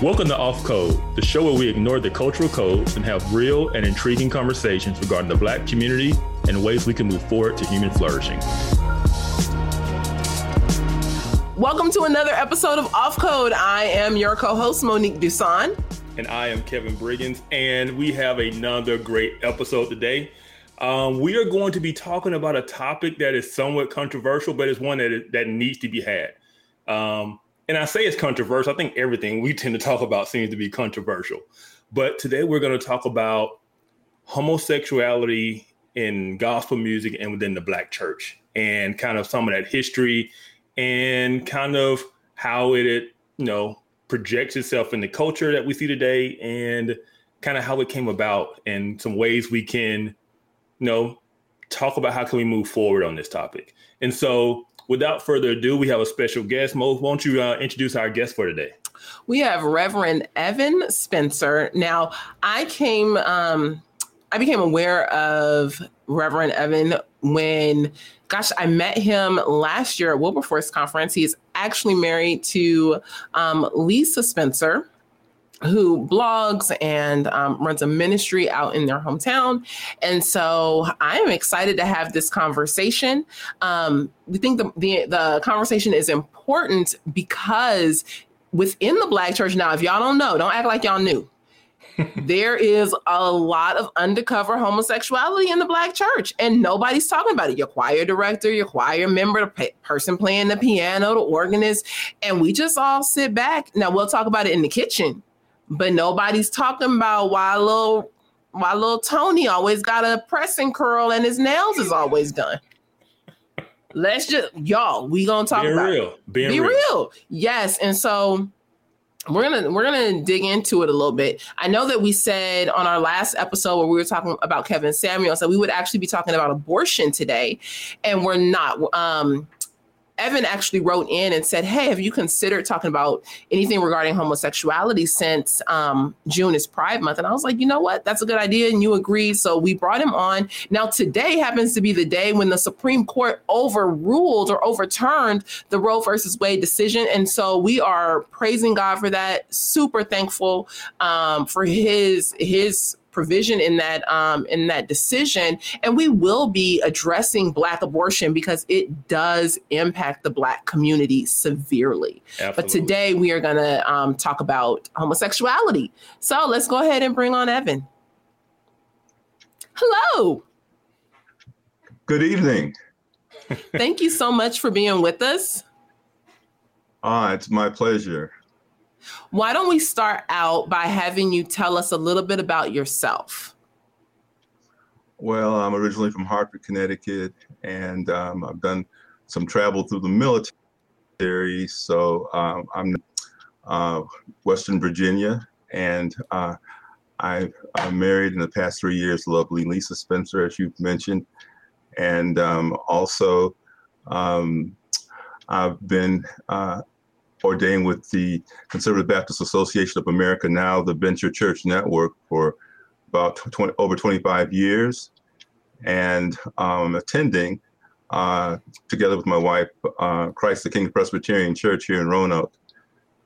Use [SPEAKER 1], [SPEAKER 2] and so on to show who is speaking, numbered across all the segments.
[SPEAKER 1] Welcome to Off Code, the show where we ignore the cultural codes and have real and intriguing conversations regarding the Black community and ways we can move forward to human flourishing.
[SPEAKER 2] Welcome to another episode of Off Code. I am your co host, Monique Duson.
[SPEAKER 1] And I am Kevin Briggins, and we have another great episode today. Um, we are going to be talking about a topic that is somewhat controversial, but it's one that, is, that needs to be had. Um, and I say it's controversial. I think everything we tend to talk about seems to be controversial. But today we're going to talk about homosexuality in gospel music and within the black church and kind of some of that history and kind of how it, you know projects itself in the culture that we see today and kind of how it came about and some ways we can you know talk about how can we move forward on this topic and so without further ado, we have a special guest. Mo, won't you uh, introduce our guest for today?
[SPEAKER 2] We have Reverend Evan Spencer. Now, I came, um, I became aware of Reverend Evan when, gosh, I met him last year at Wilberforce Conference. He's actually married to um, Lisa Spencer who blogs and um, runs a ministry out in their hometown. And so I am excited to have this conversation. Um, we think the, the, the conversation is important because within the Black church, now, if y'all don't know, don't act like y'all knew. there is a lot of undercover homosexuality in the black church and nobody's talking about it your choir director your choir member the person playing the piano the organist and we just all sit back now we'll talk about it in the kitchen but nobody's talking about why little why little Tony always got a pressing curl and his nails is always done. Let's just y'all, we gonna talk
[SPEAKER 1] Being
[SPEAKER 2] about
[SPEAKER 1] real.
[SPEAKER 2] It.
[SPEAKER 1] Being
[SPEAKER 2] Be
[SPEAKER 1] real.
[SPEAKER 2] Be real. Yes. And so we're gonna we're gonna dig into it a little bit. I know that we said on our last episode where we were talking about Kevin Samuel, so we would actually be talking about abortion today, and we're not. Um, Evan actually wrote in and said, Hey, have you considered talking about anything regarding homosexuality since um, June is Pride Month? And I was like, You know what? That's a good idea. And you agreed. So we brought him on. Now, today happens to be the day when the Supreme Court overruled or overturned the Roe versus Wade decision. And so we are praising God for that. Super thankful um, for his, his, provision in that um, in that decision, and we will be addressing Black abortion because it does impact the Black community severely.
[SPEAKER 1] Absolutely.
[SPEAKER 2] But today we are going to um, talk about homosexuality. So let's go ahead and bring on Evan. Hello.
[SPEAKER 3] Good evening.
[SPEAKER 2] Thank you so much for being with us.
[SPEAKER 3] Ah, it's my pleasure.
[SPEAKER 2] Why don't we start out by having you tell us a little bit about yourself?
[SPEAKER 3] Well, I'm originally from Hartford, Connecticut, and um, I've done some travel through the military. So um, I'm uh, Western Virginia, and uh, I, am married in the past three years, lovely Lisa Spencer, as you've mentioned, and um, also um, I've been uh, ordained with the Conservative Baptist Association of America, now the Venture Church Network, for about 20, over 25 years, and um, attending uh, together with my wife uh, Christ the King Presbyterian Church here in Roanoke.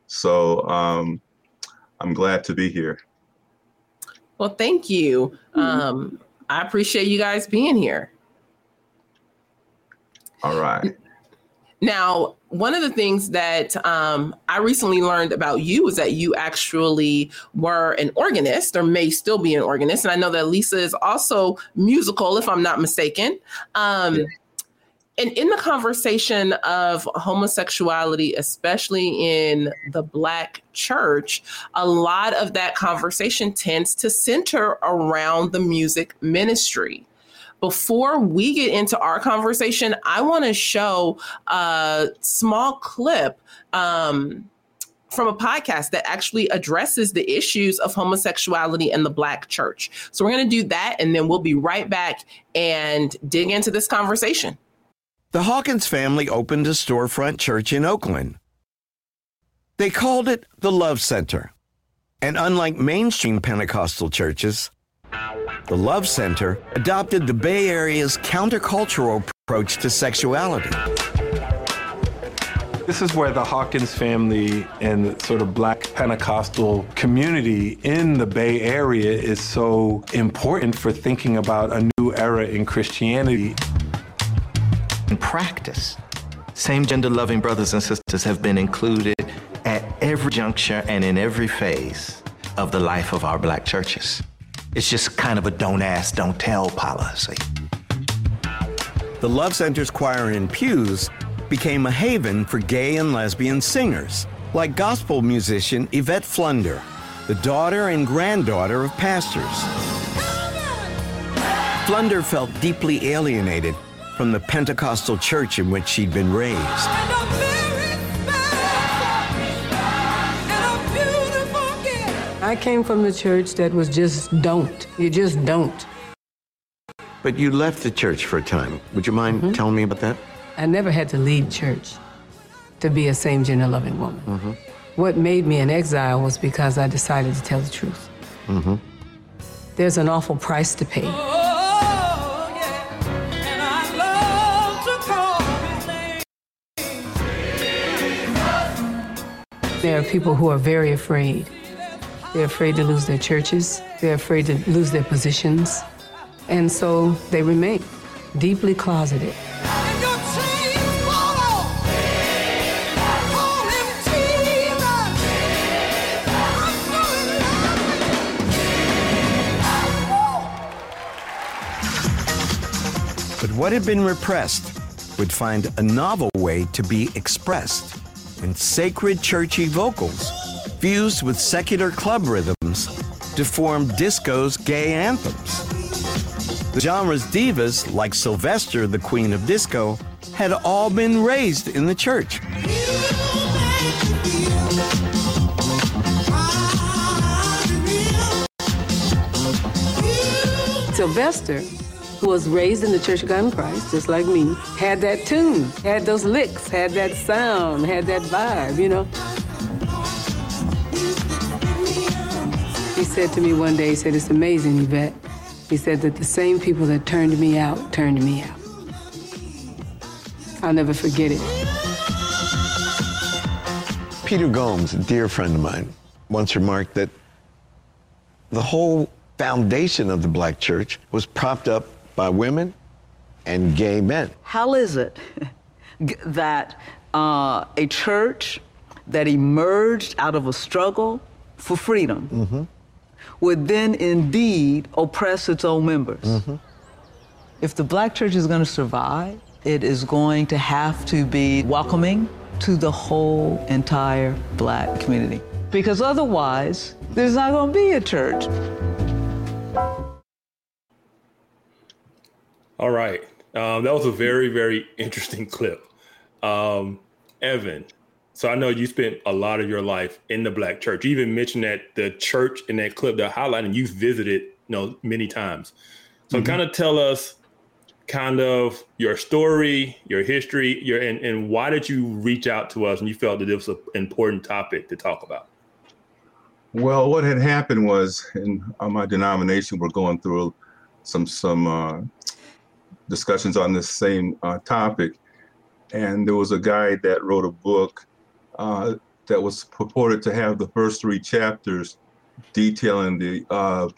[SPEAKER 3] So um, I'm glad to be here.
[SPEAKER 2] Well, thank you. Um, I appreciate you guys being here.
[SPEAKER 3] All right.
[SPEAKER 2] Now, one of the things that um, I recently learned about you is that you actually were an organist or may still be an organist. And I know that Lisa is also musical, if I'm not mistaken. Um, yeah. And in the conversation of homosexuality, especially in the Black church, a lot of that conversation tends to center around the music ministry before we get into our conversation, I want to show a small clip um, from a podcast that actually addresses the issues of homosexuality in the Black church. So we're going to do that, and then we'll be right back and dig into this conversation.
[SPEAKER 4] The Hawkins family opened a storefront church in Oakland. They called it the Love Center. And unlike mainstream Pentecostal churches, the Love Center adopted the Bay Area's countercultural approach to sexuality.
[SPEAKER 5] This is where the Hawkins family and sort of black Pentecostal community in the Bay Area is so important for thinking about a new era in Christianity.
[SPEAKER 6] In practice, same gender loving brothers and sisters have been included at every juncture and in every phase of the life of our black churches. It's just kind of a don't ask, don't tell policy.
[SPEAKER 4] The Love Center's choir in pews became a haven for gay and lesbian singers, like gospel musician Yvette Flunder, the daughter and granddaughter of pastors. Flunder felt deeply alienated from the Pentecostal church in which she'd been raised.
[SPEAKER 7] I came from the church that was just don't. You just don't.
[SPEAKER 4] But you left the church for a time. Would you mind mm-hmm. telling me about that?
[SPEAKER 7] I never had to leave church to be a same gender loving woman. Mm-hmm. What made me an exile was because I decided to tell the truth. Mm-hmm. There's an awful price to pay. There are people who are very afraid. They're afraid to lose their churches. They're afraid to lose their positions. And so they remain deeply closeted.
[SPEAKER 4] But what had been repressed would find a novel way to be expressed in sacred churchy vocals fused with secular club rhythms to form disco's gay anthems. The genre's divas, like Sylvester, the queen of disco, had all been raised in the church.
[SPEAKER 7] Sylvester who was raised in the Church of God in Christ, just like me, had that tune, had those licks, had that sound, had that vibe, you know. He said to me one day, he said, It's amazing, Yvette. He said that the same people that turned me out turned me out. I'll never forget it.
[SPEAKER 4] Peter Gomes, a dear friend of mine, once remarked that the whole foundation of the black church was propped up by women and gay men.
[SPEAKER 8] How is it that uh, a church that emerged out of a struggle for freedom mm-hmm. Would then indeed oppress its own members? Mm-hmm. If the black church is going to survive, it is going to have to be welcoming to the whole entire black community. Because otherwise, there's not going to be a church.
[SPEAKER 1] All right. Um, that was a very, very interesting clip. Um, Evan, so I know you spent a lot of your life in the black church. You even mentioned that the church in that clip, the highlighting, you visited, you know, many times. So mm-hmm. kind of tell us kind of your story, your history, your and, and why did you reach out to us and you felt that this was an important topic to talk about?
[SPEAKER 3] Well, what had happened was in my denomination, we're going through some some uh, discussions on this same uh, topic. And there was a guy that wrote a book uh, that was purported to have the first three chapters detailing the uh,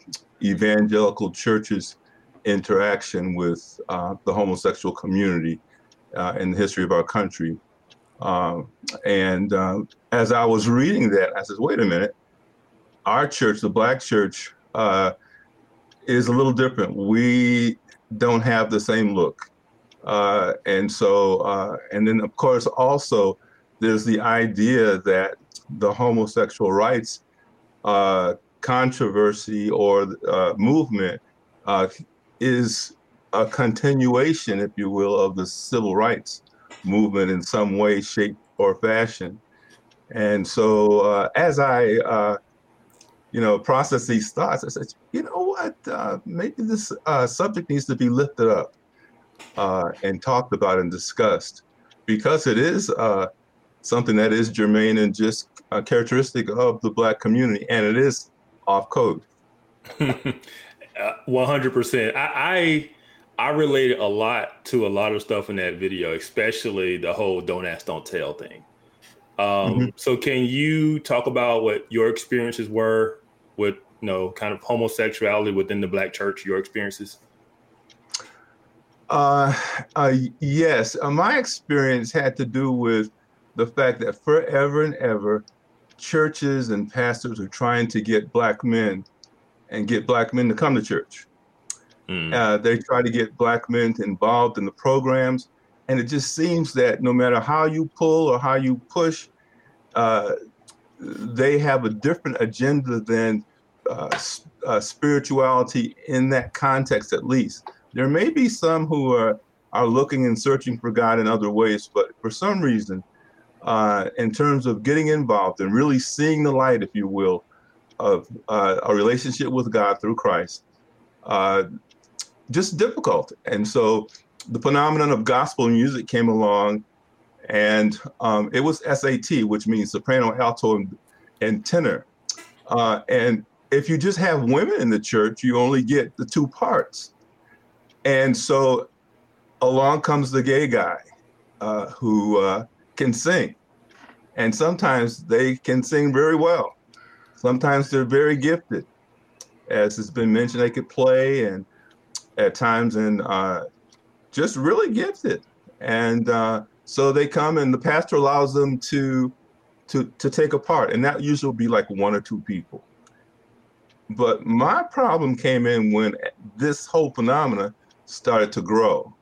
[SPEAKER 3] evangelical church's interaction with uh, the homosexual community uh, in the history of our country. Um, and uh, as I was reading that, I said, wait a minute, our church, the Black church, is a little different. We don't have the same look. Uh, and so, uh, and then of course, also there's the idea that the homosexual rights uh, controversy or uh, movement uh, is a continuation, if you will, of the civil rights movement in some way, shape, or fashion. And so, uh, as I you know, process these thoughts. I said, you know what? Uh, maybe this uh, subject needs to be lifted up uh, and talked about and discussed because it is uh, something that is germane and just a characteristic of the Black community, and it is off code.
[SPEAKER 1] One hundred percent. I I related a lot to a lot of stuff in that video, especially the whole "don't ask, don't tell" thing. Um, mm-hmm. So, can you talk about what your experiences were with, you know, kind of homosexuality within the Black church? Your experiences.
[SPEAKER 3] Uh, uh yes. Uh, my experience had to do with the fact that forever and ever, churches and pastors are trying to get black men and get black men to come to church. Mm. Uh, they try to get black men involved in the programs. And it just seems that no matter how you pull or how you push, uh, they have a different agenda than uh, uh, spirituality in that context, at least. There may be some who are, are looking and searching for God in other ways, but for some reason, uh, in terms of getting involved and really seeing the light, if you will, of uh, a relationship with God through Christ, uh, just difficult. And so the phenomenon of gospel music came along, and um, it was SAT, which means soprano, alto, and, and tenor. Uh, and if you just have women in the church, you only get the two parts. And so along comes the gay guy uh, who uh, can sing. And sometimes they can sing very well. Sometimes they're very gifted. As has been mentioned, they could play and at times and uh, just really gifted. And uh, so they come and the pastor allows them to to to take a part, and that usually will be like one or two people. But my problem came in when this whole phenomena started to grow,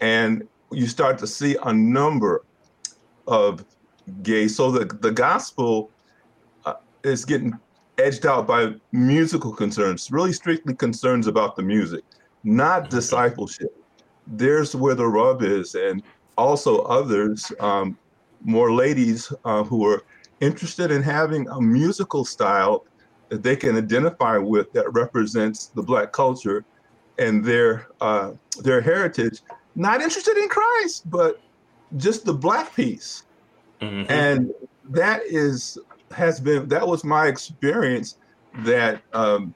[SPEAKER 3] and you start to see a number of gay. So the the gospel uh, is getting edged out by musical concerns, really strictly concerns about the music, not discipleship there's where the rub is, and also others, um, more ladies uh, who are interested in having a musical style that they can identify with that represents the black culture and their uh, their heritage. Not interested in Christ, but just the black piece, mm-hmm. and that is has been that was my experience that um,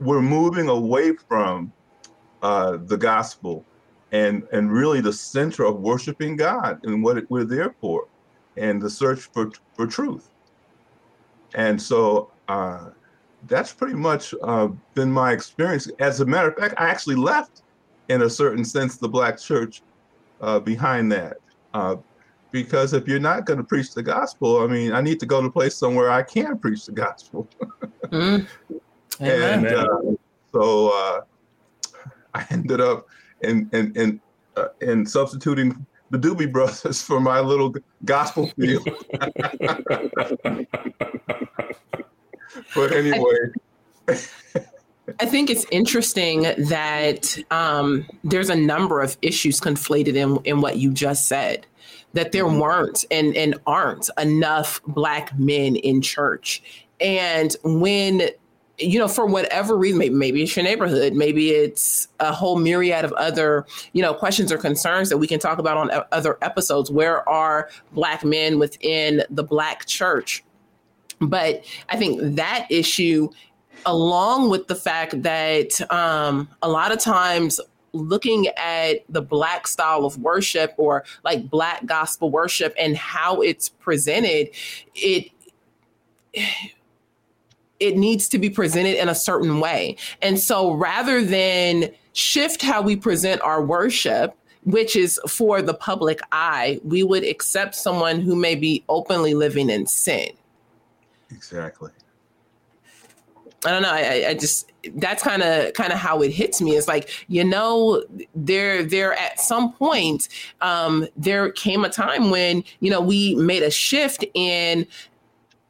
[SPEAKER 3] we're moving away from uh, the gospel and and really the center of worshiping God and what we're there for, and the search for for truth. And so uh, that's pretty much uh, been my experience. As a matter of fact, I actually left, in a certain sense, the black church uh, behind that. Uh, because if you're not going to preach the gospel, I mean, I need to go to a place somewhere I can preach the gospel. mm. And uh, so uh, I ended up in and and uh, and substituting the Doobie Brothers for my little gospel field. but anyway.
[SPEAKER 2] I think it's interesting that um, there's a number of issues conflated in, in what you just said. That there mm-hmm. weren't and, and aren't enough Black men in church. And when you know, for whatever reason, maybe, maybe it's your neighborhood, maybe it's a whole myriad of other, you know, questions or concerns that we can talk about on other episodes. Where are Black men within the Black church? But I think that issue, along with the fact that um, a lot of times looking at the black style of worship or like black gospel worship and how it's presented it it needs to be presented in a certain way. And so rather than shift how we present our worship, which is for the public eye, we would accept someone who may be openly living in sin.
[SPEAKER 3] Exactly.
[SPEAKER 2] I don't know. I, I just that's kind of kind of how it hits me. It's like you know, there there at some point, um, there came a time when you know we made a shift in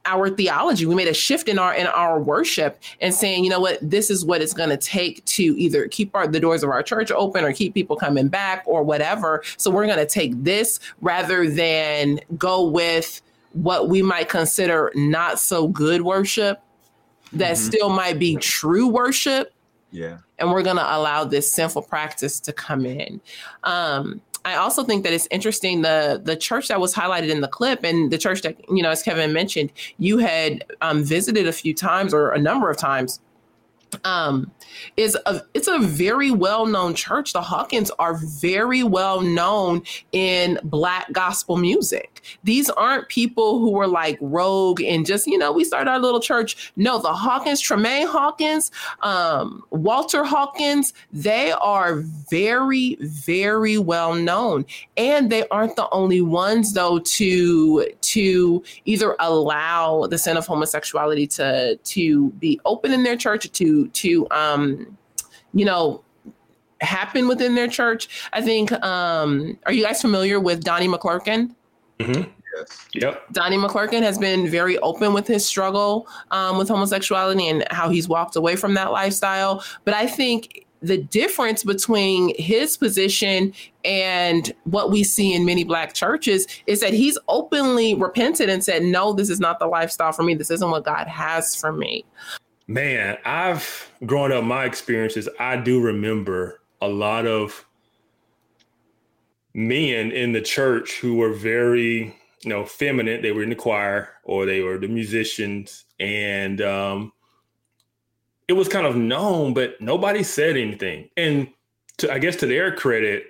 [SPEAKER 2] our theology. We made a shift in our in our worship and saying, you know what, this is what it's going to take to either keep our, the doors of our church open or keep people coming back or whatever. So we're going to take this rather than go with what we might consider not so good worship that mm-hmm. still might be true worship.
[SPEAKER 3] Yeah.
[SPEAKER 2] And we're going to allow this sinful practice to come in. Um, I also think that it's interesting the the church that was highlighted in the clip and the church that you know, as Kevin mentioned, you had um, visited a few times or a number of times. Um, is a it's a very well known church. The Hawkins are very well known in black gospel music. These aren't people who were like rogue and just you know we started our little church. No, the Hawkins, Tramaine Hawkins, um, Walter Hawkins, they are very very well known, and they aren't the only ones though to to either allow the sin of homosexuality to to be open in their church to to um, you know happen within their church. I think. Um, are you guys familiar with Donnie McClurkin?
[SPEAKER 1] Mm-hmm. Yes. Yep.
[SPEAKER 2] Donnie McClurkin has been very open with his struggle um, with homosexuality and how he's walked away from that lifestyle. But I think the difference between his position and what we see in many black churches is that he's openly repented and said, No, this is not the lifestyle for me. This isn't what God has for me.
[SPEAKER 1] Man, I've grown up my experiences. I do remember a lot of men in the church who were very, you know, feminine. They were in the choir or they were the musicians, and um, it was kind of known, but nobody said anything. And to, I guess to their credit,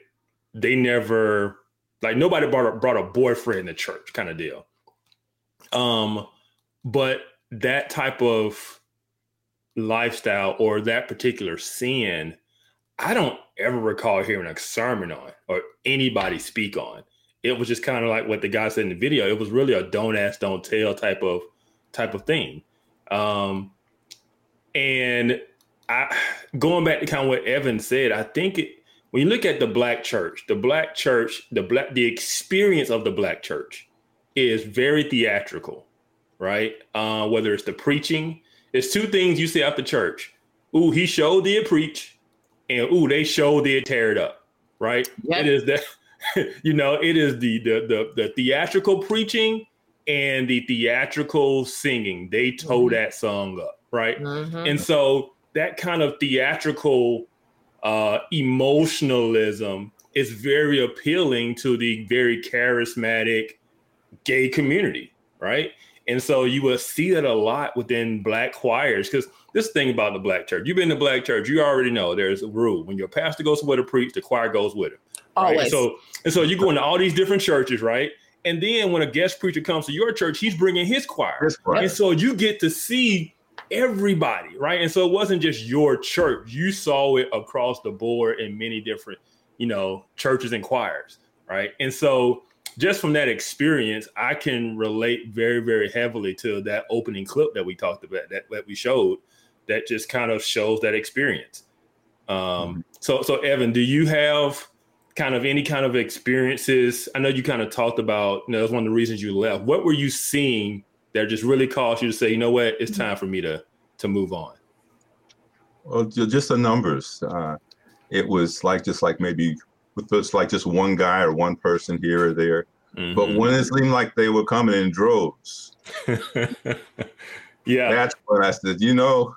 [SPEAKER 1] they never like nobody brought a, brought a boyfriend in the church, kind of deal. Um, but that type of lifestyle or that particular sin, I don't ever recall hearing a sermon on or anybody speak on. It was just kind of like what the guy said in the video. It was really a don't ask, don't tell type of type of thing. Um, and I going back to kind of what Evan said, I think it, when you look at the black church, the black church, the black the experience of the black church is very theatrical, right? Uh, whether it's the preaching, there's two things you see after church. Ooh, he showed did preach, and ooh, they showed did tear it up. Right? Yep. It is that you know, it is the, the the the theatrical preaching and the theatrical singing. They tore mm-hmm. that song up, right? Mm-hmm. And so that kind of theatrical uh, emotionalism is very appealing to the very charismatic gay community, right? And so you will see that a lot within black choirs because this thing about the black church, you've been to black church, you already know there's a rule. When your pastor goes somewhere to preach, the choir goes with him. Right? Always. And so and so you go into all these different churches, right? And then when a guest preacher comes to your church, he's bringing his choir. His choir. And so you get to see everybody, right? And so it wasn't just your church. You saw it across the board in many different, you know, churches and choirs, right? And so just from that experience, I can relate very, very heavily to that opening clip that we talked about, that, that we showed, that just kind of shows that experience. Um, mm-hmm. so, so Evan, do you have kind of any kind of experiences? I know you kind of talked about, you know, that's one of the reasons you left. What were you seeing that just really caused you to say, you know what, it's time for me to to move on?
[SPEAKER 3] Well, just the numbers. Uh, it was like just like maybe with just like just one guy or one person here or there. Mm-hmm. But when it seemed like they were coming in droves,
[SPEAKER 1] yeah,
[SPEAKER 3] that's when I said, you know,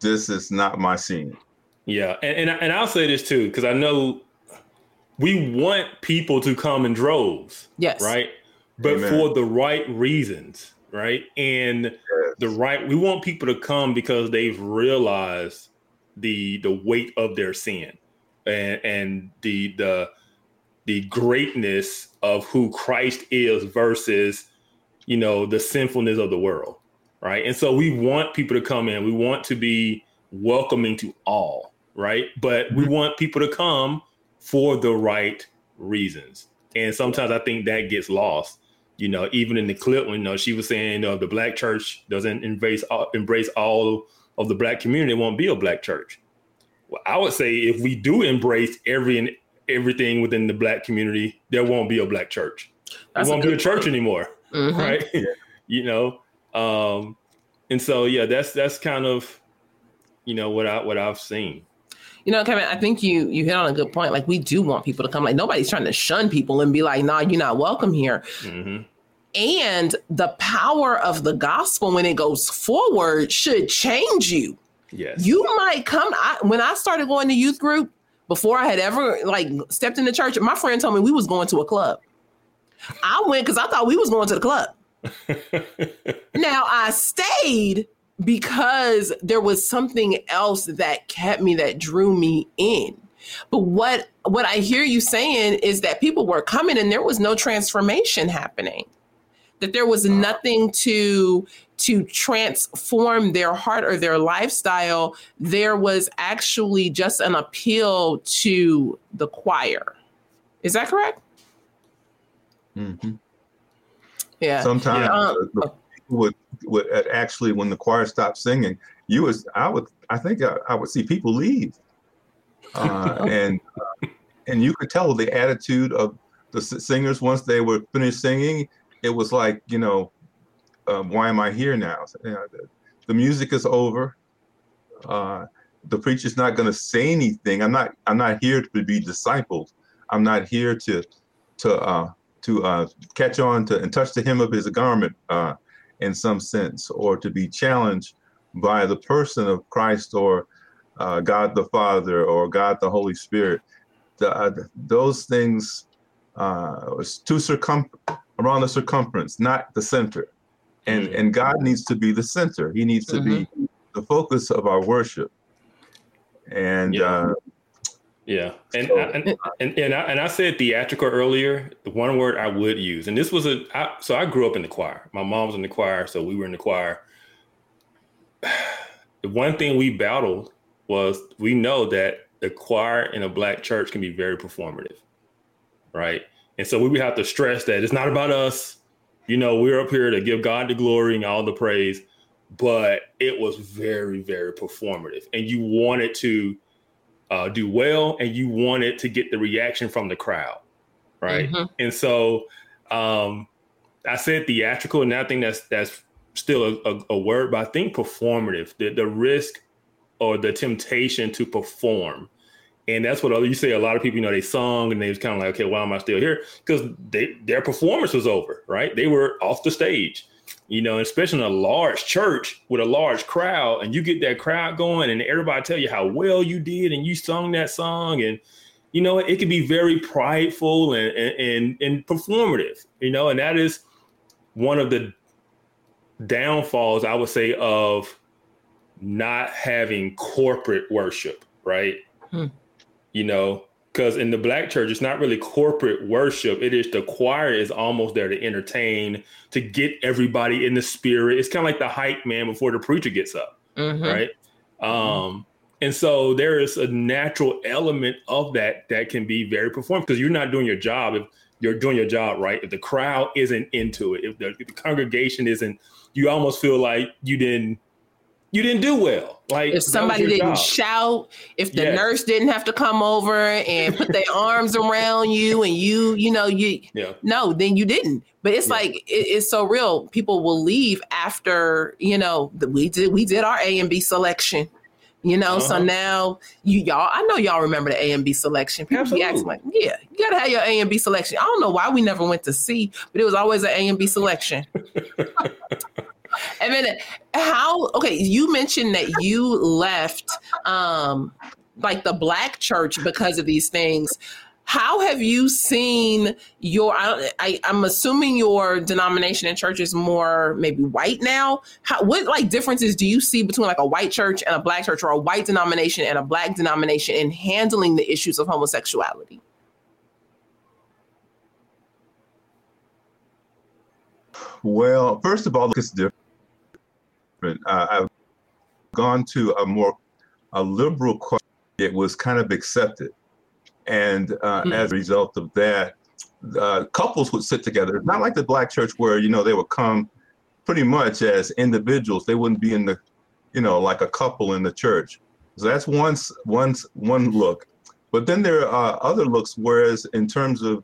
[SPEAKER 3] this is not my scene.
[SPEAKER 1] Yeah, and and, and I'll say this too because I know we want people to come in droves.
[SPEAKER 2] Yes,
[SPEAKER 1] right, but Amen. for the right reasons, right, and yes. the right. We want people to come because they've realized the the weight of their sin and, and the the the greatness of who Christ is versus you know the sinfulness of the world, right? And so we want people to come in. We want to be welcoming to all, right? But we mm-hmm. want people to come for the right reasons. And sometimes I think that gets lost. You know, even in the clip, when you know she was saying, you know, the black church doesn't embrace embrace all of the black community, it won't be a black church. Well, I would say if we do embrace every and everything within the black community, there won't be a black church. That's there won't be a church point. anymore, mm-hmm. right? you know, um, and so yeah, that's that's kind of you know what I what I've seen.
[SPEAKER 2] You know, Kevin, I think you you hit on a good point. Like we do want people to come. Like nobody's trying to shun people and be like, "Nah, you're not welcome here." Mm-hmm. And the power of the gospel when it goes forward should change you.
[SPEAKER 1] Yes.
[SPEAKER 2] You might come. I, when I started going to youth group, before I had ever like stepped in the church, my friend told me we was going to a club. I went because I thought we was going to the club. now I stayed because there was something else that kept me that drew me in. But what what I hear you saying is that people were coming and there was no transformation happening. That there was uh-huh. nothing to to transform their heart or their lifestyle. There was actually just an appeal to the choir. Is that correct?
[SPEAKER 3] Mm-hmm.
[SPEAKER 2] Yeah.
[SPEAKER 3] Sometimes um, the, would, would actually, when the choir stopped singing, you was I would I think I, I would see people leave, uh, and uh, and you could tell the attitude of the singers once they were finished singing. It was like you know, why am I here now? You know, the, the, music is over. Uh, the preacher's not going to say anything. I'm not. I'm not here to be discipled. I'm not here to to uh, to uh, catch on to and touch the hem of his garment uh, in some sense, or to be challenged by the person of Christ or uh, God the Father or God the Holy Spirit. The, uh, those things uh, too circum around the circumference, not the center. And mm. and God needs to be the center. He needs to mm-hmm. be the focus of our worship. And
[SPEAKER 1] yeah. uh, yeah, and, so, and and and I, and I said theatrical earlier. The one word I would use, and this was a I, so I grew up in the choir. My mom was in the choir, so we were in the choir. The one thing we battled was we know that the choir in a black church can be very performative, right? And so we would have to stress that it's not about us. You know, we're up here to give God the glory and all the praise, but it was very, very performative, and you wanted to uh, do well and you wanted to get the reaction from the crowd, right? Mm-hmm. And so um, I said theatrical, and I think that's that's still a, a, a word, but I think performative. The the risk or the temptation to perform. And that's what you say. A lot of people, you know, they sung and they was kind of like, okay, why am I still here? Because they their performance was over, right? They were off the stage you know, especially in a large church with a large crowd, and you get that crowd going, and everybody tell you how well you did, and you sung that song, and you know, it can be very prideful and and and performative, you know, and that is one of the downfalls I would say of not having corporate worship, right? Hmm. You know, because in the black church it's not really corporate worship. It is the choir is almost there to entertain to get everybody in the spirit. It's kind of like the hype man before the preacher gets up mm-hmm. right? Um and so there is a natural element of that that can be very performed because you're not doing your job if you're doing your job right. If the crowd isn't into it if the, if the congregation isn't you almost feel like you didn't you didn't do well. Like
[SPEAKER 2] if somebody didn't job. shout, if the nurse didn't have to come over and put their arms around you, and you, you know, you, yeah. no, then you didn't. But it's yeah. like it, it's so real. People will leave after you know we did we did our A and B selection. You know, uh-huh. so now you y'all, I know y'all remember the A and B selection. People Absolutely. be asking like, yeah, you gotta have your A and B selection. I don't know why we never went to C, but it was always an A and B selection. and then how okay you mentioned that you left um like the black church because of these things. How have you seen your I, I am assuming your denomination and church is more maybe white now. How what like differences do you see between like a white church and a black church or a white denomination and a black denomination in handling the issues of homosexuality?
[SPEAKER 3] Well first of all it's different different. Uh, I've gone to a more a liberal choir. It was kind of accepted, and uh, mm-hmm. as a result of that, uh, couples would sit together. Not like the black church where you know they would come pretty much as individuals. They wouldn't be in the, you know, like a couple in the church. So that's one one one look. But then there are other looks. Whereas in terms of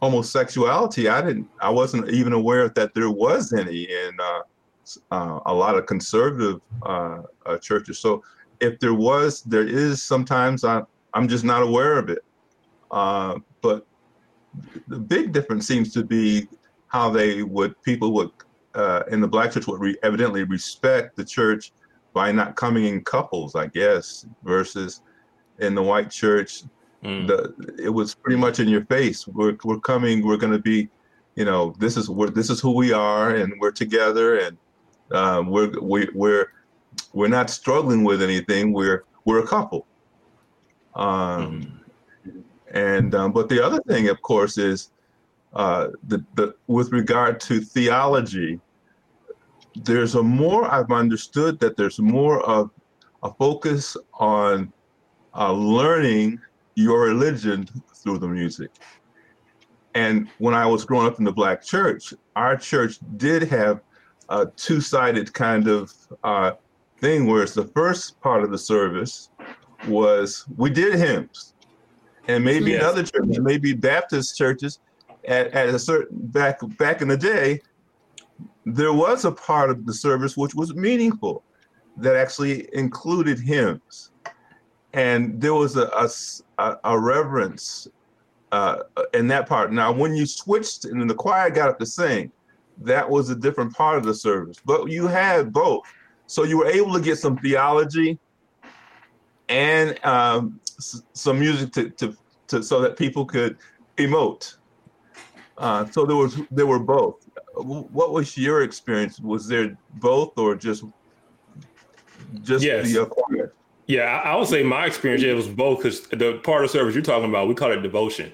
[SPEAKER 3] homosexuality, I didn't, I wasn't even aware that there was any in uh, uh, a lot of conservative uh, uh, churches. So if there was, there is sometimes I, I'm just not aware of it. Uh, but the big difference seems to be how they would people would uh, in the black church would re- evidently respect the church by not coming in couples, I guess, versus in the white church, mm. the it was pretty much in your face. We're we're coming. We're going to be, you know, this is where this is who we are, and we're together, and um, we're we, we're we're not struggling with anything. We're we're a couple. Um, and um, but the other thing, of course, is uh, the, the with regard to theology. There's a more I've understood that there's more of a focus on uh, learning your religion through the music. And when I was growing up in the black church, our church did have a two-sided kind of uh, thing, whereas the first part of the service was we did hymns, and maybe yes. in other churches, maybe Baptist churches, at, at a certain back back in the day, there was a part of the service which was meaningful, that actually included hymns, and there was a a, a reverence uh, in that part. Now, when you switched and the choir got up to sing, that was a different part of the service. But you had both, so you were able to get some theology and um, s- some music to, to, to so that people could emote. Uh, so there was there were both. What was your experience? Was there both, or just just
[SPEAKER 1] yes.
[SPEAKER 3] the choir?
[SPEAKER 1] Yeah, I would say my experience it was both because the part of service you're talking about we call it devotion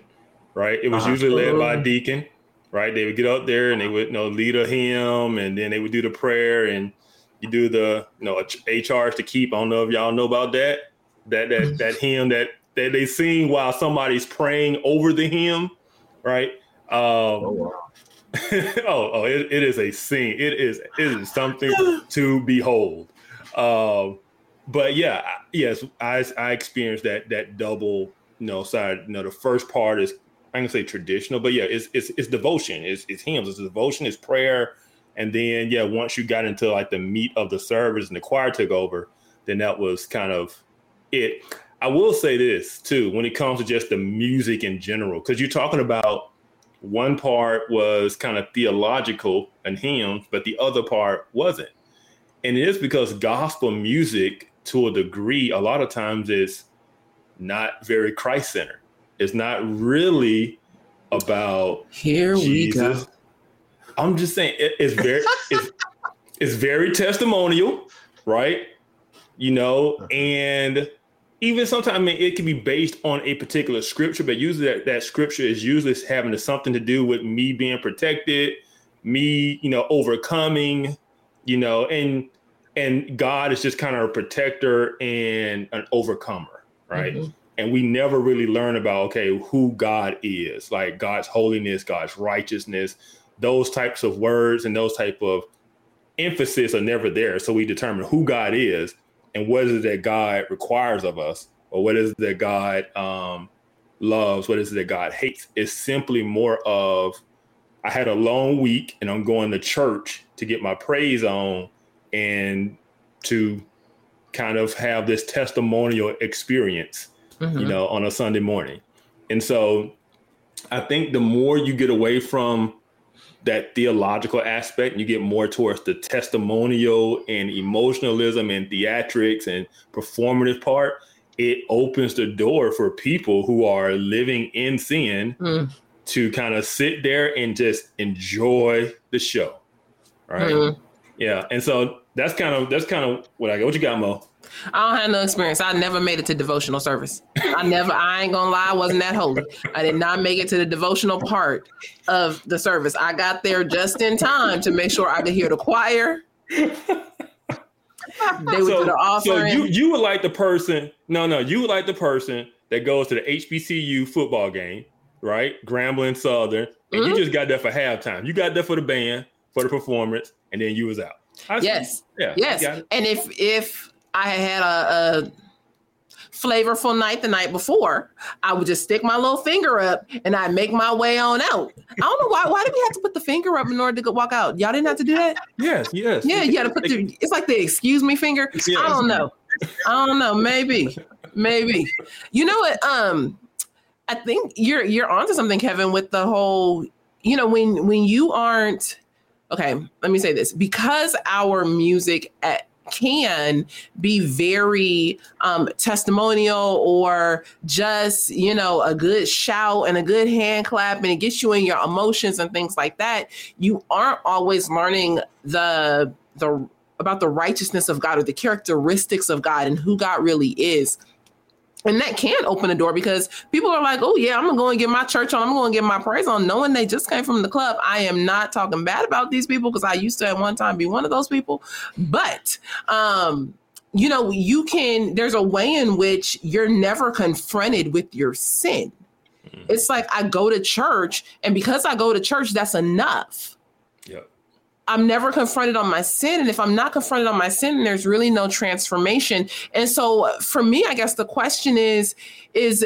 [SPEAKER 1] right? It was uh-huh. usually led by a deacon, right? They would get up there and they would you know lead a hymn, and then they would do the prayer, and you do the you know a, charge to keep. I don't know if y'all know about that. That that that hymn that that they sing while somebody's praying over the hymn, right? Um, oh, wow. oh, oh, it, it is a scene. It is it is something to behold. Um, but yeah, yes, I I experienced that that double you know side. You know, the first part is I'm gonna say traditional, but yeah, it's it's, it's devotion, it's, it's hymns, it's devotion, it's prayer, and then yeah, once you got into like the meat of the service and the choir took over, then that was kind of it. I will say this too, when it comes to just the music in general, because you're talking about one part was kind of theological and hymns, but the other part wasn't. And it is because gospel music, to a degree, a lot of times is not very Christ centered. It's not really about
[SPEAKER 2] here Jesus. we go.
[SPEAKER 1] I'm just saying it, it's very it's, it's very testimonial, right? You know, uh-huh. and even sometimes I mean it can be based on a particular scripture, but usually that, that scripture is usually having something to do with me being protected, me, you know, overcoming, you know, and and God is just kind of a protector and an overcomer, right? Mm-hmm and we never really learn about okay who god is like god's holiness god's righteousness those types of words and those type of emphasis are never there. So we determine who god is and what is it that god requires of us or what is it that god um, loves what is it that god hates. It's simply more of i had a long week and i'm going to church to get my praise on and to kind of have this testimonial experience mm-hmm. you know, on a Sunday morning. And so I think the more you get away from that theological aspect, you get more towards the testimonial and emotionalism and theatrics and performative part, it opens the door for people who are living in sin mm. to kind of sit there and just enjoy the show. Right. Mm. Yeah. And so that's kind of that's kind of what I got. What you got, Mo?
[SPEAKER 2] I don't have no experience. I never made it to devotional service. I never, I ain't gonna lie, I wasn't that holy. I did not make it to the devotional part of the service. I got there just in time to make sure I could hear the choir. They
[SPEAKER 1] would so, do the offering. So you you would like the person, no, no, you would like the person that goes to the HBCU football game, right? Grambling Southern, and mm-hmm. you just got there for halftime. You got there for the band, for the performance, and then you was out.
[SPEAKER 2] I yes. Yeah. Yes. And if if I had a, a flavorful night the night before, I would just stick my little finger up and I'd make my way on out. I don't know why. Why did we have to put the finger up in order to go walk out? Y'all didn't have to do that.
[SPEAKER 1] Yes, yes.
[SPEAKER 2] Yeah, you got to put the. It's like the excuse me finger. Yes. I don't know. I don't know. Maybe, maybe. You know what? Um, I think you're you're onto something, Kevin, with the whole. You know, when when you aren't. Okay, let me say this because our music at can be very um, testimonial or just you know a good shout and a good hand clap and it gets you in your emotions and things like that you aren't always learning the the about the righteousness of God or the characteristics of God and who God really is. And that can open the door because people are like, oh, yeah, I'm going to go and get my church on. I'm going to get my praise on, knowing they just came from the club. I am not talking bad about these people because I used to at one time be one of those people. But, um, you know, you can, there's a way in which you're never confronted with your sin. Mm-hmm. It's like I go to church, and because I go to church, that's enough.
[SPEAKER 1] Yep.
[SPEAKER 2] I'm never confronted on my sin. And if I'm not confronted on my sin, there's really no transformation. And so for me, I guess the question is, is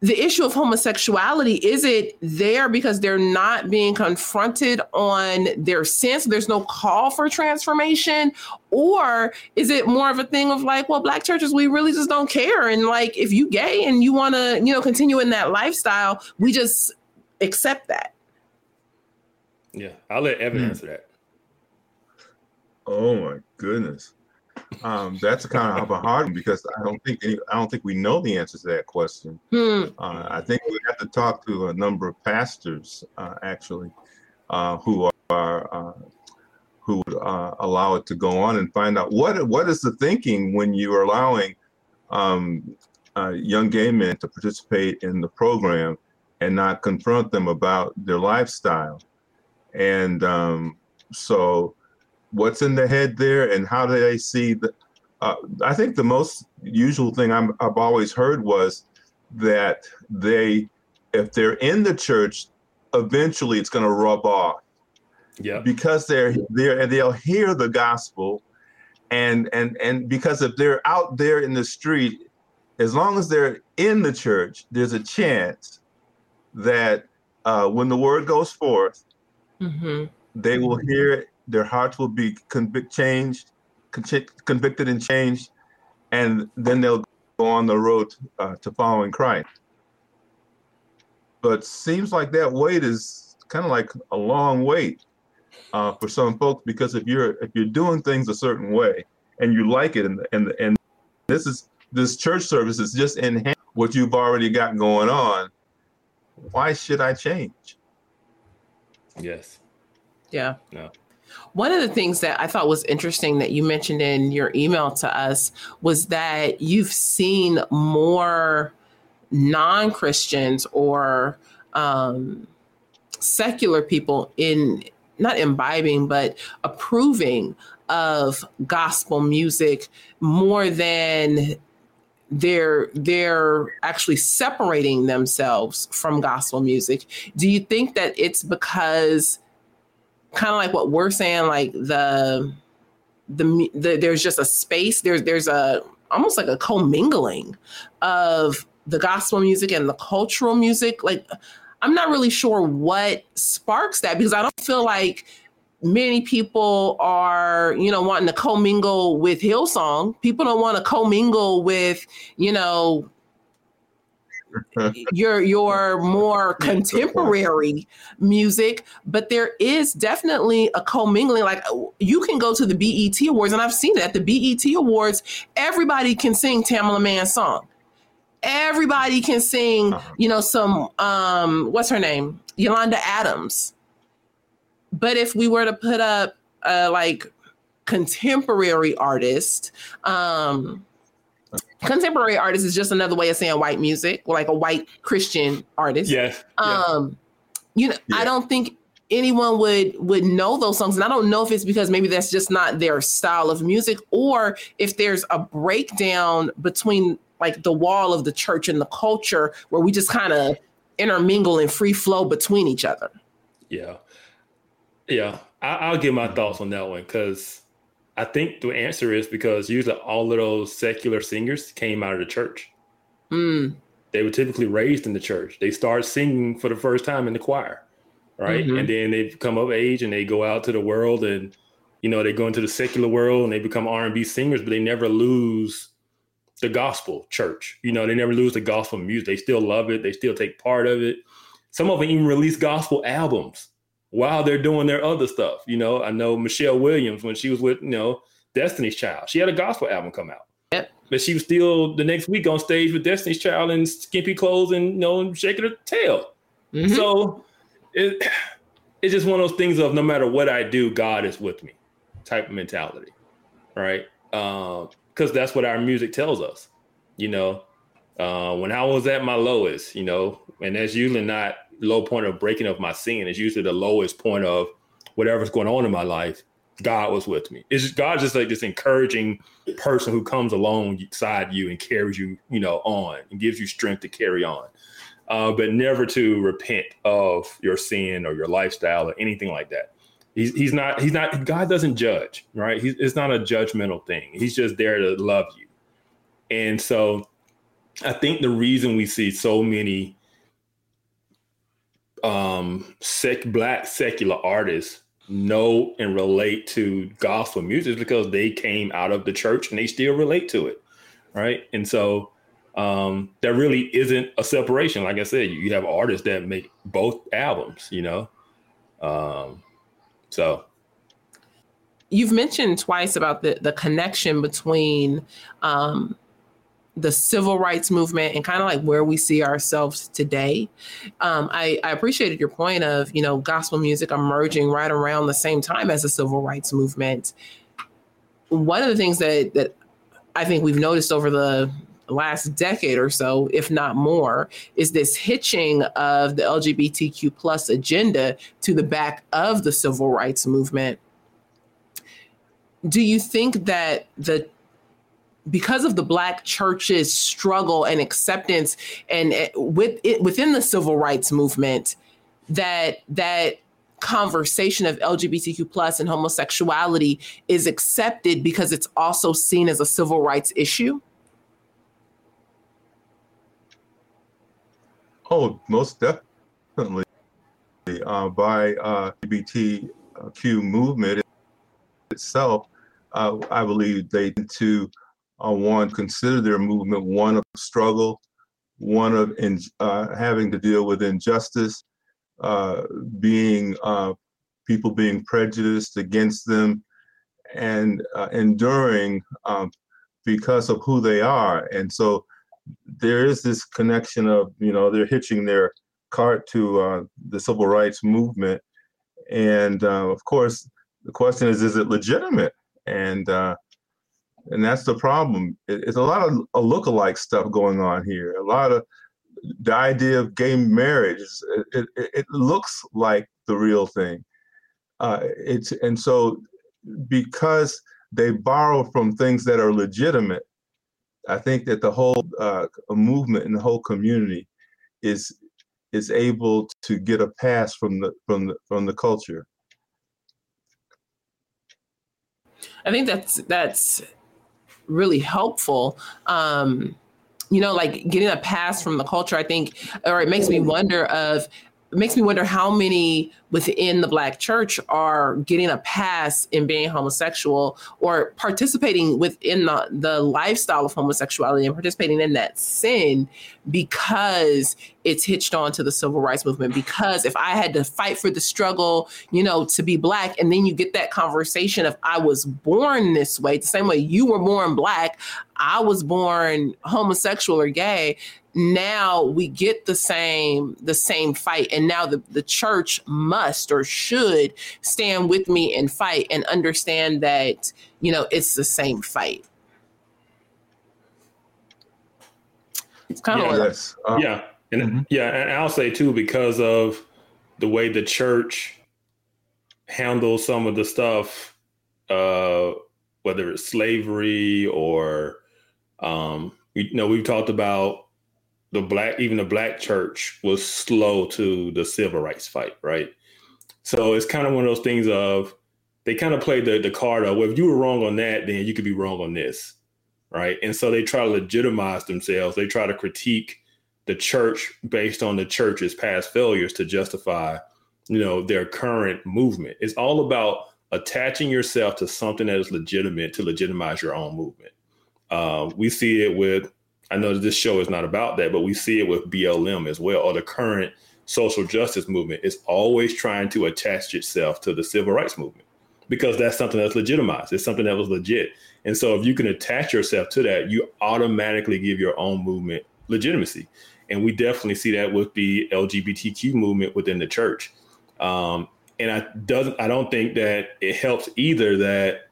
[SPEAKER 2] the issue of homosexuality, is it there because they're not being confronted on their sin? So there's no call for transformation? Or is it more of a thing of like, well, black churches, we really just don't care. And like, if you gay and you want to, you know, continue in that lifestyle, we just accept that.
[SPEAKER 1] Yeah, I'll let Evan hmm. answer that.
[SPEAKER 3] Oh my goodness, um, that's kind of a hard one because I don't think any, I don't think we know the answer to that question. Hmm. Uh, I think we have to talk to a number of pastors uh, actually uh, who are uh, who would uh, allow it to go on and find out what what is the thinking when you are allowing um, uh, young gay men to participate in the program and not confront them about their lifestyle. And um, so, what's in the head there, and how do they see the? Uh, I think the most usual thing i have always heard was that they, if they're in the church, eventually it's going to rub off.
[SPEAKER 1] Yeah.
[SPEAKER 3] Because they're there and they'll hear the gospel, and and and because if they're out there in the street, as long as they're in the church, there's a chance that uh, when the word goes forth, Mm-hmm. They will hear it. Their hearts will be convict changed, convicted and changed, and then they'll go on the road uh, to following Christ. But seems like that wait is kind of like a long wait uh, for some folks because if you're if you're doing things a certain way and you like it and and and this is this church service is just in what you've already got going on. Why should I change?
[SPEAKER 1] Yes.
[SPEAKER 2] Yeah.
[SPEAKER 1] Yeah.
[SPEAKER 2] One of the things that I thought was interesting that you mentioned in your email to us was that you've seen more non Christians or um, secular people in not imbibing, but approving of gospel music more than they're they're actually separating themselves from gospel music. Do you think that it's because kind of like what we're saying like the, the the there's just a space there's there's a almost like a commingling of the gospel music and the cultural music? Like i'm not really sure what sparks that because i don't feel like many people are, you know, wanting to commingle with Hillsong. People don't want to commingle with, you know, your your more contemporary music, but there is definitely a commingling. Like you can go to the BET Awards, and I've seen it at the BET Awards. Everybody can sing Tamela Mann's song. Everybody can sing, uh-huh. you know, some um, what's her name, Yolanda Adams but if we were to put up a like contemporary artist, um, contemporary artist is just another way of saying white music, like a white Christian artist.
[SPEAKER 1] Yeah.
[SPEAKER 2] Um, you know, yeah. I don't think anyone would would know those songs and i don't know if it's because maybe that's just not their style of music or if there's a breakdown between like the wall of the church and the culture where we just kind of intermingle and free flow between each other
[SPEAKER 1] yeah yeah, I, will give my thoughts on that one because I think the answer is because usually all of those secular singers came out of the church.
[SPEAKER 2] Mm.
[SPEAKER 1] They were typically raised in the church. They start singing for the first time in the choir, right? Mm-hmm. And then they come of age and they go out to the world and you know they go into the secular world and they become R and B singers, but they never lose the gospel church. You know, they never lose the gospel music. They still love it. They still take part of it. Some of them even release gospel albums while they're doing their other stuff. You know, I know Michelle Williams when she was with, you know, Destiny's Child, she had a gospel album come out.
[SPEAKER 2] Yep.
[SPEAKER 1] But she was still the next week on stage with Destiny's Child in skimpy clothes and you know shaking her tail. Mm-hmm. So it it's just one of those things of no matter what I do, God is with me. type of mentality, right? Because uh, that's what our music tells us. You know, uh, when I was at my lowest, you know, and that's usually not low point of breaking of my sin. It's usually the lowest point of whatever's going on in my life. God was with me. It's just God's just like this encouraging person who comes alongside you and carries you, you know, on and gives you strength to carry on. Uh, but never to repent of your sin or your lifestyle or anything like that. He's, he's not he's not God doesn't judge, right? He's, it's not a judgmental thing. He's just there to love you. And so I think the reason we see so many um sec black secular artists know and relate to gospel music because they came out of the church and they still relate to it. Right. And so um, there really isn't a separation. Like I said, you, have artists that make both albums, you know? Um, so.
[SPEAKER 2] You've mentioned twice about the, the connection between um, the civil rights movement and kind of like where we see ourselves today. Um, I, I, appreciated your point of, you know, gospel music emerging right around the same time as the civil rights movement. One of the things that, that I think we've noticed over the last decade or so, if not more, is this hitching of the LGBTQ plus agenda to the back of the civil rights movement. Do you think that the because of the black church's struggle and acceptance and eh, with it, within the civil rights movement that that conversation of lgbtq plus and homosexuality is accepted because it's also seen as a civil rights issue?
[SPEAKER 3] Oh most definitely. Uh, by uh, lgbtq movement itself uh, i believe they to uh, one consider their movement one of struggle, one of in, uh, having to deal with injustice, uh, being uh, people being prejudiced against them, and uh, enduring um, because of who they are. And so there is this connection of you know they're hitching their cart to uh, the civil rights movement, and of course the question is, is it legitimate? And and that's the problem. It's a lot of a look-alike stuff going on here. A lot of the idea of gay marriage. It, it, it looks like the real thing. Uh, it's and so because they borrow from things that are legitimate. I think that the whole uh, movement and the whole community is is able to get a pass from the from the from the culture.
[SPEAKER 2] I think that's that's really helpful. Um, you know, like getting a pass from the culture, I think, or it makes me wonder of it makes me wonder how many within the black church are getting a pass in being homosexual or participating within the, the lifestyle of homosexuality and participating in that sin because it's hitched on to the civil rights movement because if i had to fight for the struggle you know to be black and then you get that conversation of i was born this way the same way you were born black i was born homosexual or gay now we get the same the same fight. And now the, the church must or should stand with me and fight and understand that you know it's the same fight.
[SPEAKER 1] It's kind yeah, of like, yes. Uh, yeah and mm-hmm. yeah and i'll say too because of the way the church handles some of the stuff uh whether it's slavery or um you know we've talked about the black even the black church was slow to the civil rights fight, right? So it's kind of one of those things of they kind of played the the card of well, if you were wrong on that, then you could be wrong on this, right? And so they try to legitimize themselves. They try to critique the church based on the church's past failures to justify, you know, their current movement. It's all about attaching yourself to something that is legitimate to legitimize your own movement. Uh, we see it with I know this show is not about that, but we see it with BLM as well, or the current social justice movement is always trying to attach itself to the civil rights movement because that's something that's legitimized. It's something that was legit. And so if you can attach yourself to that, you automatically give your own movement legitimacy. And we definitely see that with the LGBTQ movement within the church. Um, and I doesn't I don't think that it helps either that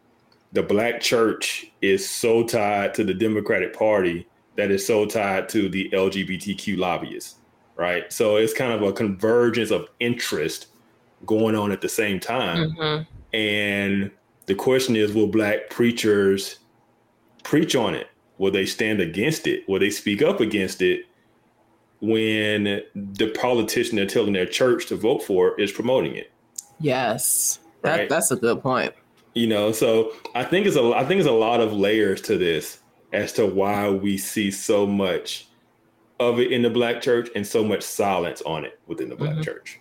[SPEAKER 1] the black church is so tied to the Democratic Party that is so tied to the LGBTQ lobbyists, right? So it's kind of a convergence of interest going on at the same time. Mm-hmm. And the question is, will black preachers preach on it? Will they stand against it? Will they speak up against it when the politician they're telling their church to vote for is promoting it?
[SPEAKER 2] Yes, that, right? that's a good point.
[SPEAKER 1] You know, so I think it's a I think it's a lot of layers to this as to why we see so much of it in the black church and so much silence on it within the black mm-hmm. church.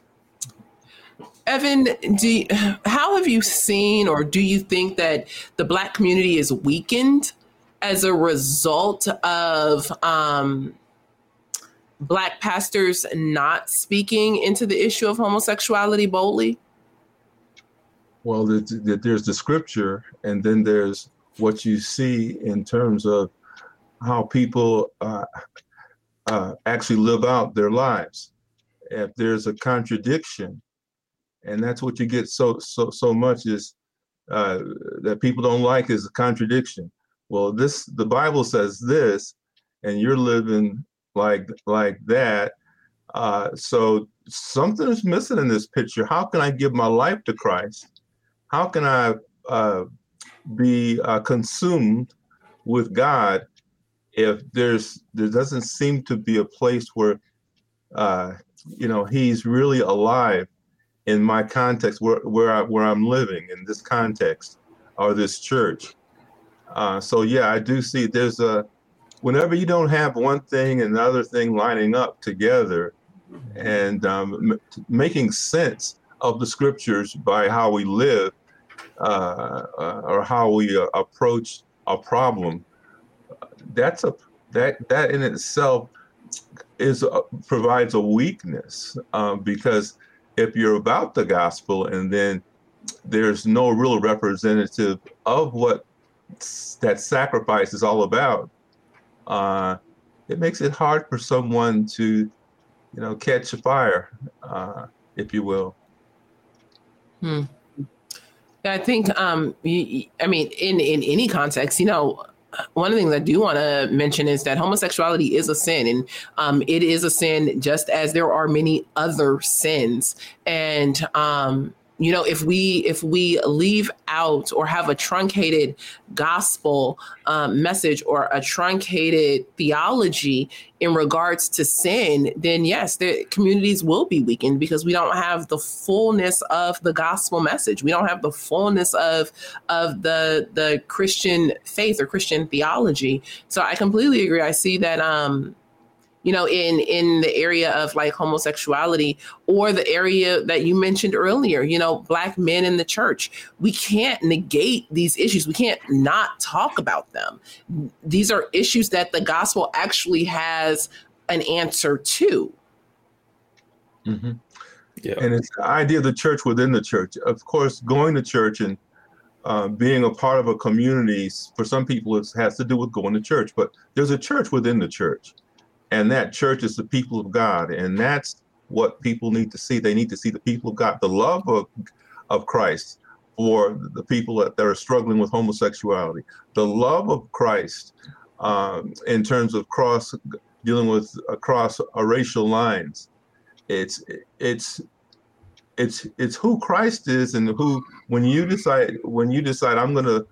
[SPEAKER 2] Evan, do you, how have you seen or do you think that the black community is weakened as a result of um, black pastors not speaking into the issue of homosexuality boldly?
[SPEAKER 3] Well, there's the scripture, and then there's what you see in terms of how people uh, uh, actually live out their lives. If there's a contradiction, and that's what you get so so so much is uh, that people don't like is a contradiction. Well, this the Bible says this, and you're living like like that. Uh, so something is missing in this picture. How can I give my life to Christ? How can I uh, be uh, consumed with God if there's there doesn't seem to be a place where uh, you know He's really alive in my context where where I, where I'm living in this context or this church. Uh, so yeah, I do see there's a whenever you don't have one thing and another thing lining up together and um, m- making sense of the scriptures by how we live uh, uh, or how we uh, approach a problem, that's a that that in itself is a, provides a weakness um, because if you're about the gospel and then there's no real representative of what that sacrifice is all about, uh, it makes it hard for someone to, you know, catch a fire, uh, if you will.
[SPEAKER 2] Hmm. I think, um, you, I mean, in in any context, you know, one of the things I do want to mention is that homosexuality is a sin, and um, it is a sin just as there are many other sins. And um, you know if we if we leave out or have a truncated gospel um, message or a truncated theology in regards to sin then yes the communities will be weakened because we don't have the fullness of the gospel message. We don't have the fullness of of the the christian faith or christian theology. So i completely agree. I see that um you know in in the area of like homosexuality or the area that you mentioned earlier you know black men in the church. We can't negate these issues. We can't not talk about them. These are issues that the gospel actually has an answer to.
[SPEAKER 3] Mm-hmm. yeah. and it's the idea of the church within the church. Of course going to church and uh, being a part of a community for some people it has to do with going to church. But there's a church within the church and that church is the people of God. And that's what people need to see. They need to see the people of God, the love of, of Christ for the people that, that are struggling with homosexuality, the love of Christ um, in terms of cross dealing with across racial lines. It's it's it's it's who Christ is and who when you decide when you decide I'm going to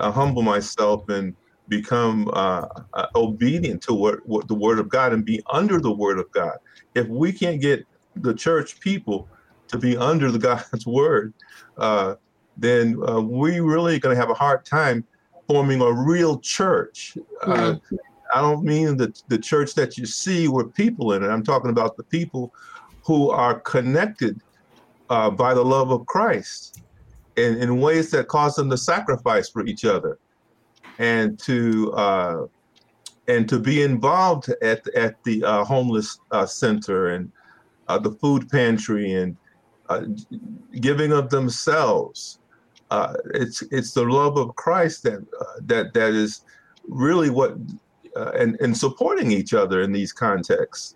[SPEAKER 3] uh, humble myself and become uh, uh, obedient to what, what the word of God and be under the word of God. If we can't get the church people to be under the God's word, uh, then uh, we really going to have a hard time forming a real church. Mm-hmm. I don't mean the, the church that you see with people in it. I'm talking about the people who are connected uh, by the love of Christ in, in ways that cause them to sacrifice for each other and to uh, and to be involved at at the uh, homeless uh, center and uh, the food pantry and uh, giving of themselves. Uh, it's it's the love of Christ that that that is really what and and supporting each other in these contexts,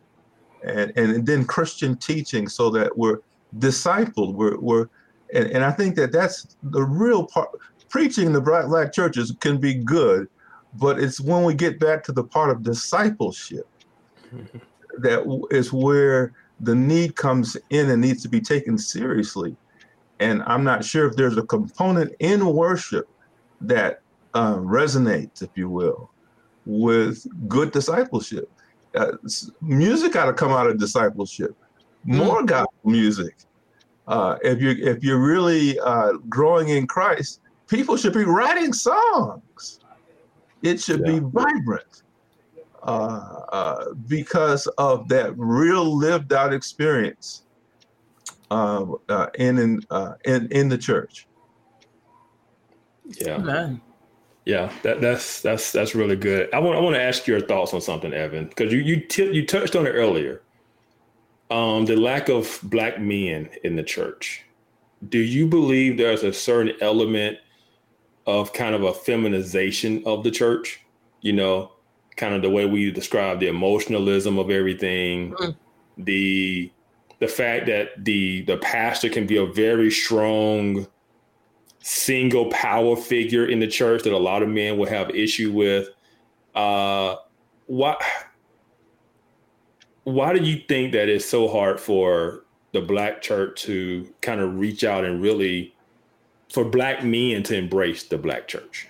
[SPEAKER 3] and and, and then Christian teaching so that we're discipled, we're we're And, and I think that that's the real part. Preaching in the black, black churches can be good, but it's when we get back to the part of discipleship that is where the need comes in and needs to be taken seriously. And I'm not sure if there's a component in worship that uh, resonates, if you will, with good discipleship. Uh, music got to come out of discipleship. More mm. gospel music. Uh, if you if you're really uh, growing in Christ, people should be writing songs. It should yeah. be vibrant uh, uh, because of that real lived out experience uh, uh, in in, uh, in in the church.
[SPEAKER 1] Yeah. Amen. Yeah, that, that's that's that's really good. I want I want to ask your thoughts on something, Evan, because you you t- you touched on it earlier. Um, the lack of black men in the church. Do you believe there's a certain element of kind of a feminization of the church? You know, kind of the way we describe the emotionalism of everything, mm. the the fact that the the pastor can be a very strong single power figure in the church that a lot of men will have issue with. Uh, why why do you think that it's so hard for the black church to kind of reach out and really for black men to embrace the black church?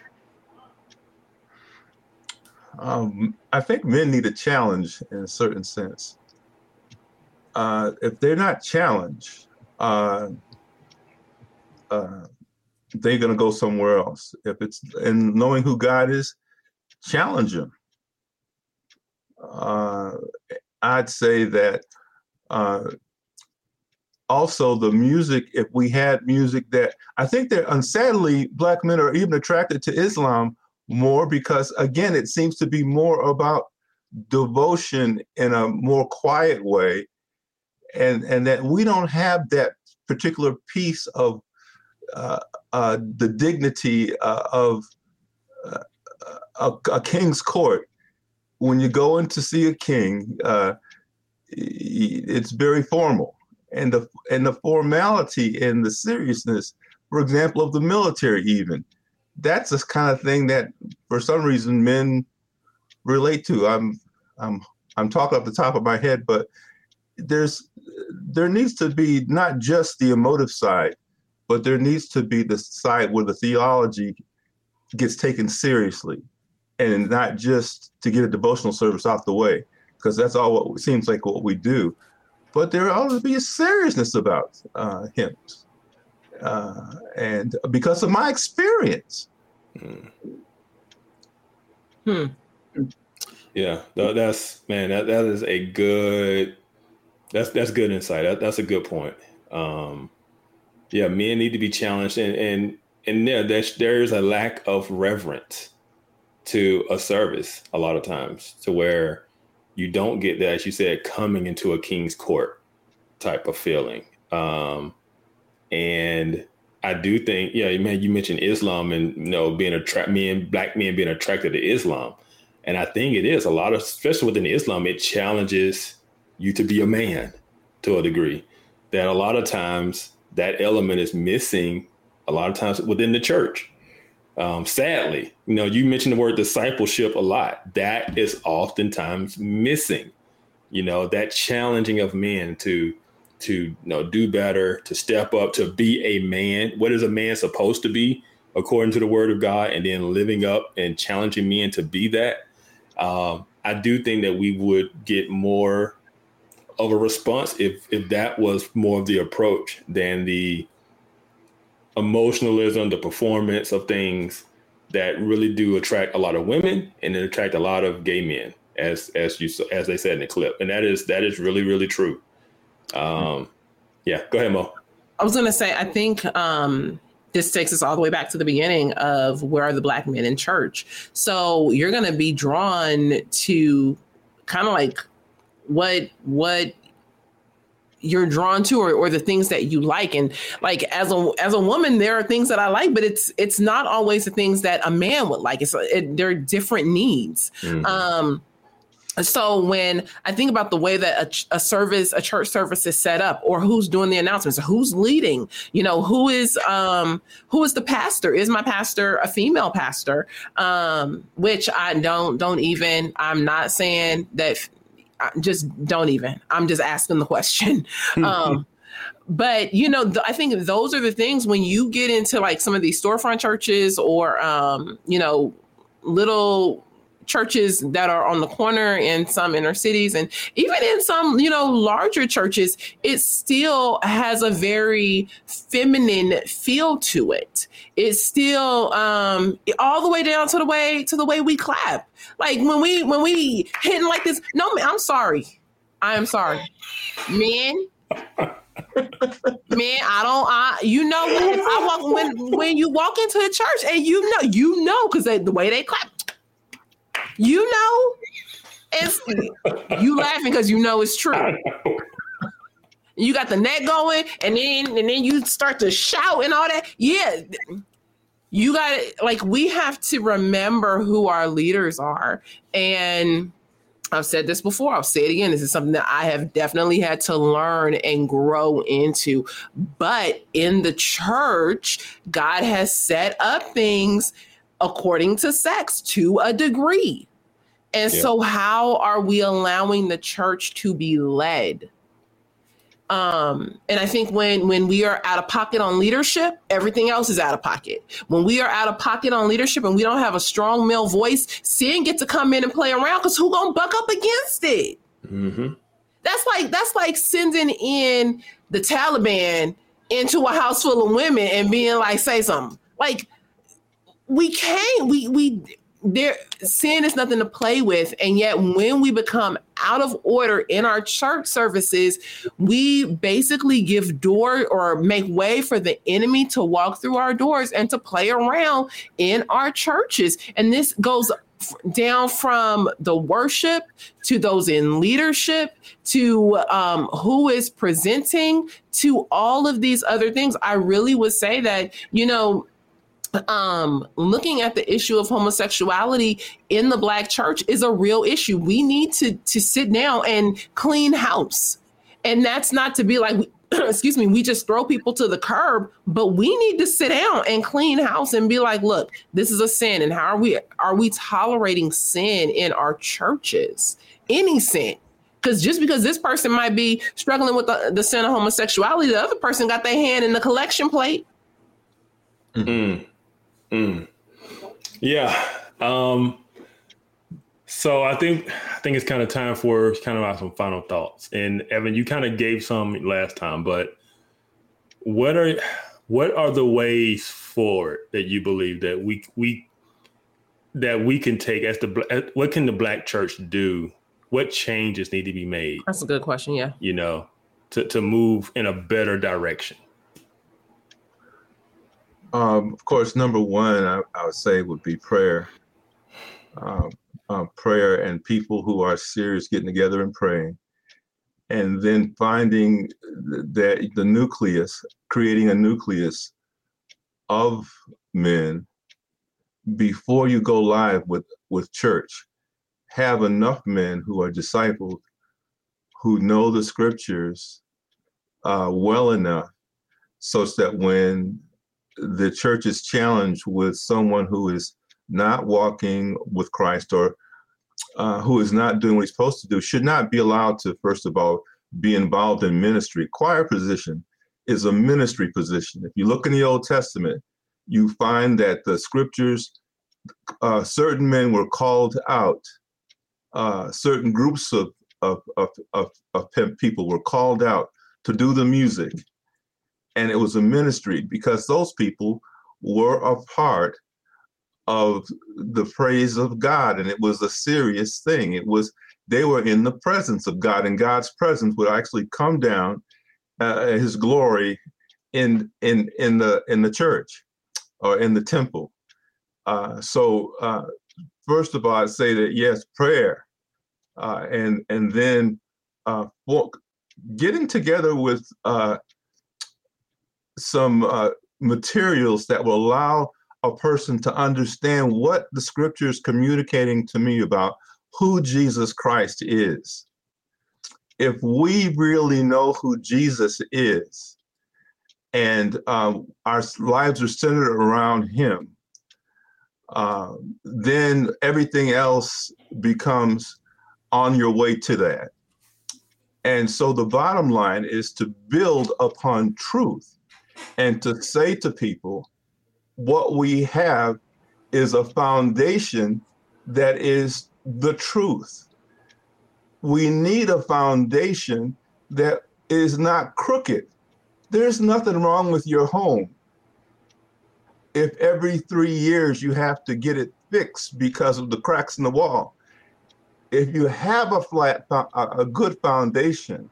[SPEAKER 3] Um, I think men need a challenge in a certain sense. Uh, if they're not challenged, uh, uh, they're going to go somewhere else. If it's and knowing who God is, challenge Him. Uh, I'd say that uh, also the music. If we had music that I think that, unsadly, black men are even attracted to Islam more because again it seems to be more about devotion in a more quiet way and and that we don't have that particular piece of uh, uh, the dignity uh, of uh, a, a, king's court when you go in to see a king uh, it's very formal and the and the formality and the seriousness for example of the military even that's the kind of thing that for some reason men relate to. I'm I'm I'm talking off the top of my head, but there's there needs to be not just the emotive side, but there needs to be the side where the theology gets taken seriously and not just to get a devotional service off the way, because that's all what seems like what we do. But there ought to be a seriousness about uh, hymns uh, and because of my experience.
[SPEAKER 1] Hmm. Yeah, that's man. That that is a good. That's that's good insight. That, that's a good point. Um, yeah, men need to be challenged, and and and there there's there's a lack of reverence to a service a lot of times, to where you don't get that, as you said, coming into a king's court type of feeling. Um, and I do think, yeah, man, you mentioned Islam and you know being attract men, black men being attracted to Islam, and I think it is a lot of, especially within Islam, it challenges you to be a man to a degree. That a lot of times that element is missing. A lot of times within the church. Um, sadly, you know, you mentioned the word discipleship a lot. That is oftentimes missing. You know, that challenging of men to to you know do better, to step up, to be a man. What is a man supposed to be according to the word of God, and then living up and challenging men to be that. Um, I do think that we would get more of a response if if that was more of the approach than the emotionalism, the performance of things that really do attract a lot of women and it attract a lot of gay men, as as you as they said in the clip, and that is that is really really true. Um, yeah, go ahead, Mo.
[SPEAKER 2] I was to say, I think um, this takes us all the way back to the beginning of where are the black men in church. So you're to be drawn to kind of like what what you're drawn to or, or the things that you like and like as a as a woman there are things that i like but it's it's not always the things that a man would like it's it, there are different needs mm-hmm. um so when I think about the way that a, a, service, a church service is set up, or who's doing the announcements, who's leading, you know, who is um who is the pastor? Is my pastor a female pastor? Um, which I don't don't even. I'm not saying that. Just don't even. I'm just asking the question. um, but you know, th- I think those are the things when you get into like some of these storefront churches or um, you know, little churches that are on the corner in some inner cities. And even in some you know larger churches it still has a very feminine feel to it. It's still um all the way down to the way to the way we clap. Like when we when we hitting like this no i'm sorry. I am sorry. Men Man, I don't. I you know when I walk when when you walk into a church and you know you know because the way they clap, you know, it's you laughing because you know it's true. You got the net going, and then and then you start to shout and all that. Yeah, you got like we have to remember who our leaders are, and I've said this before. I'll say it again. This is something that I have definitely had to learn and grow into. But in the church, God has set up things according to sex to a degree. And yeah. so how are we allowing the church to be led? Um, and I think when when we are out of pocket on leadership, everything else is out of pocket. When we are out of pocket on leadership and we don't have a strong male voice, sin get to come in and play around because who gonna buck up against it? Mm-hmm. That's like that's like sending in the Taliban into a house full of women and being like, say something. Like we can't we we there sin is nothing to play with. And yet when we become out of order in our church services we basically give door or make way for the enemy to walk through our doors and to play around in our churches. And this goes down from the worship to those in leadership to um, who is presenting to all of these other things. I really would say that you know um, looking at the issue of homosexuality in the black church is a real issue. We need to to sit down and clean house. And that's not to be like excuse me, we just throw people to the curb, but we need to sit down and clean house and be like, look, this is a sin and how are we are we tolerating sin in our churches? Any sin. Because just because this person might be struggling with the, the sin of homosexuality, the other person got their hand in the collection plate.
[SPEAKER 1] Mm-hmm. Mm. Yeah. Um, so I think I think it's kind of time for kind of some final thoughts. And Evan, you kind of gave some last time, but what are what are the ways forward that you believe that we we that we can take as the what can the black church do? What changes need to be made?
[SPEAKER 2] That's a good question. Yeah,
[SPEAKER 1] you know, to to move in a better direction.
[SPEAKER 3] Um, of course, number one, I, I, would say would be prayer. Um, uh, prayer and people who are serious getting together and praying. And then finding that the nucleus, creating a nucleus of men before you go live with, with church. Have enough men who are discipled, who know the scriptures uh, well enough, such that when the church is challenged with someone who is not walking with Christ or uh, who is not doing what he's supposed to do should not be allowed to, first of all, be involved in ministry. Choir position is a ministry position. If you look in the Old Testament, you find that the scriptures, uh, certain men were called out, uh, certain groups of, of, of, of, of people were called out to do the music, and it was a ministry because those people were a part of the praise of God and it was a serious thing. It was they were in the presence of God and God's presence would actually come down uh, his glory in in in the in the church or in the temple. Uh, so uh, first of all I'd say that yes prayer uh, and and then uh, getting together with uh, some uh, materials that will allow a person to understand what the scripture is communicating to me about who Jesus Christ is. If we really know who Jesus is and um, our lives are centered around him, uh, then everything else becomes on your way to that. And so the bottom line is to build upon truth and to say to people, what we have is a foundation that is the truth. We need a foundation that is not crooked. There's nothing wrong with your home if every three years you have to get it fixed because of the cracks in the wall. If you have a flat, a good foundation,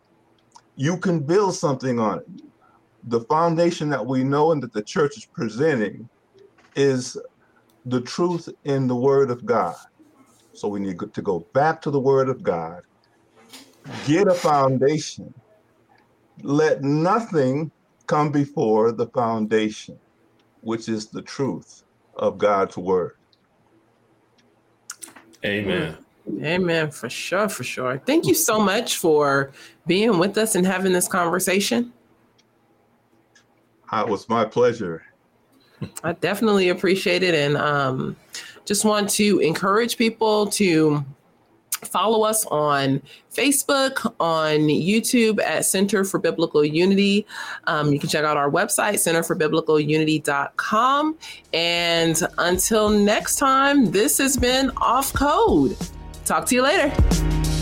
[SPEAKER 3] you can build something on it. The foundation that we know and that the church is presenting is the truth in the Word of God. So we need to go back to the Word of God, get a foundation, let nothing come before the foundation, which is the truth of God's Word.
[SPEAKER 1] Amen.
[SPEAKER 2] Amen. For sure. For sure. Thank you so much for being with us and having this conversation.
[SPEAKER 3] It was my pleasure.
[SPEAKER 2] I definitely appreciate it. And um, just want to encourage people to follow us on Facebook, on YouTube at Center for Biblical Unity. Um, you can check out our website, centerforbiblicalunity.com. And until next time, this has been Off Code. Talk to you later.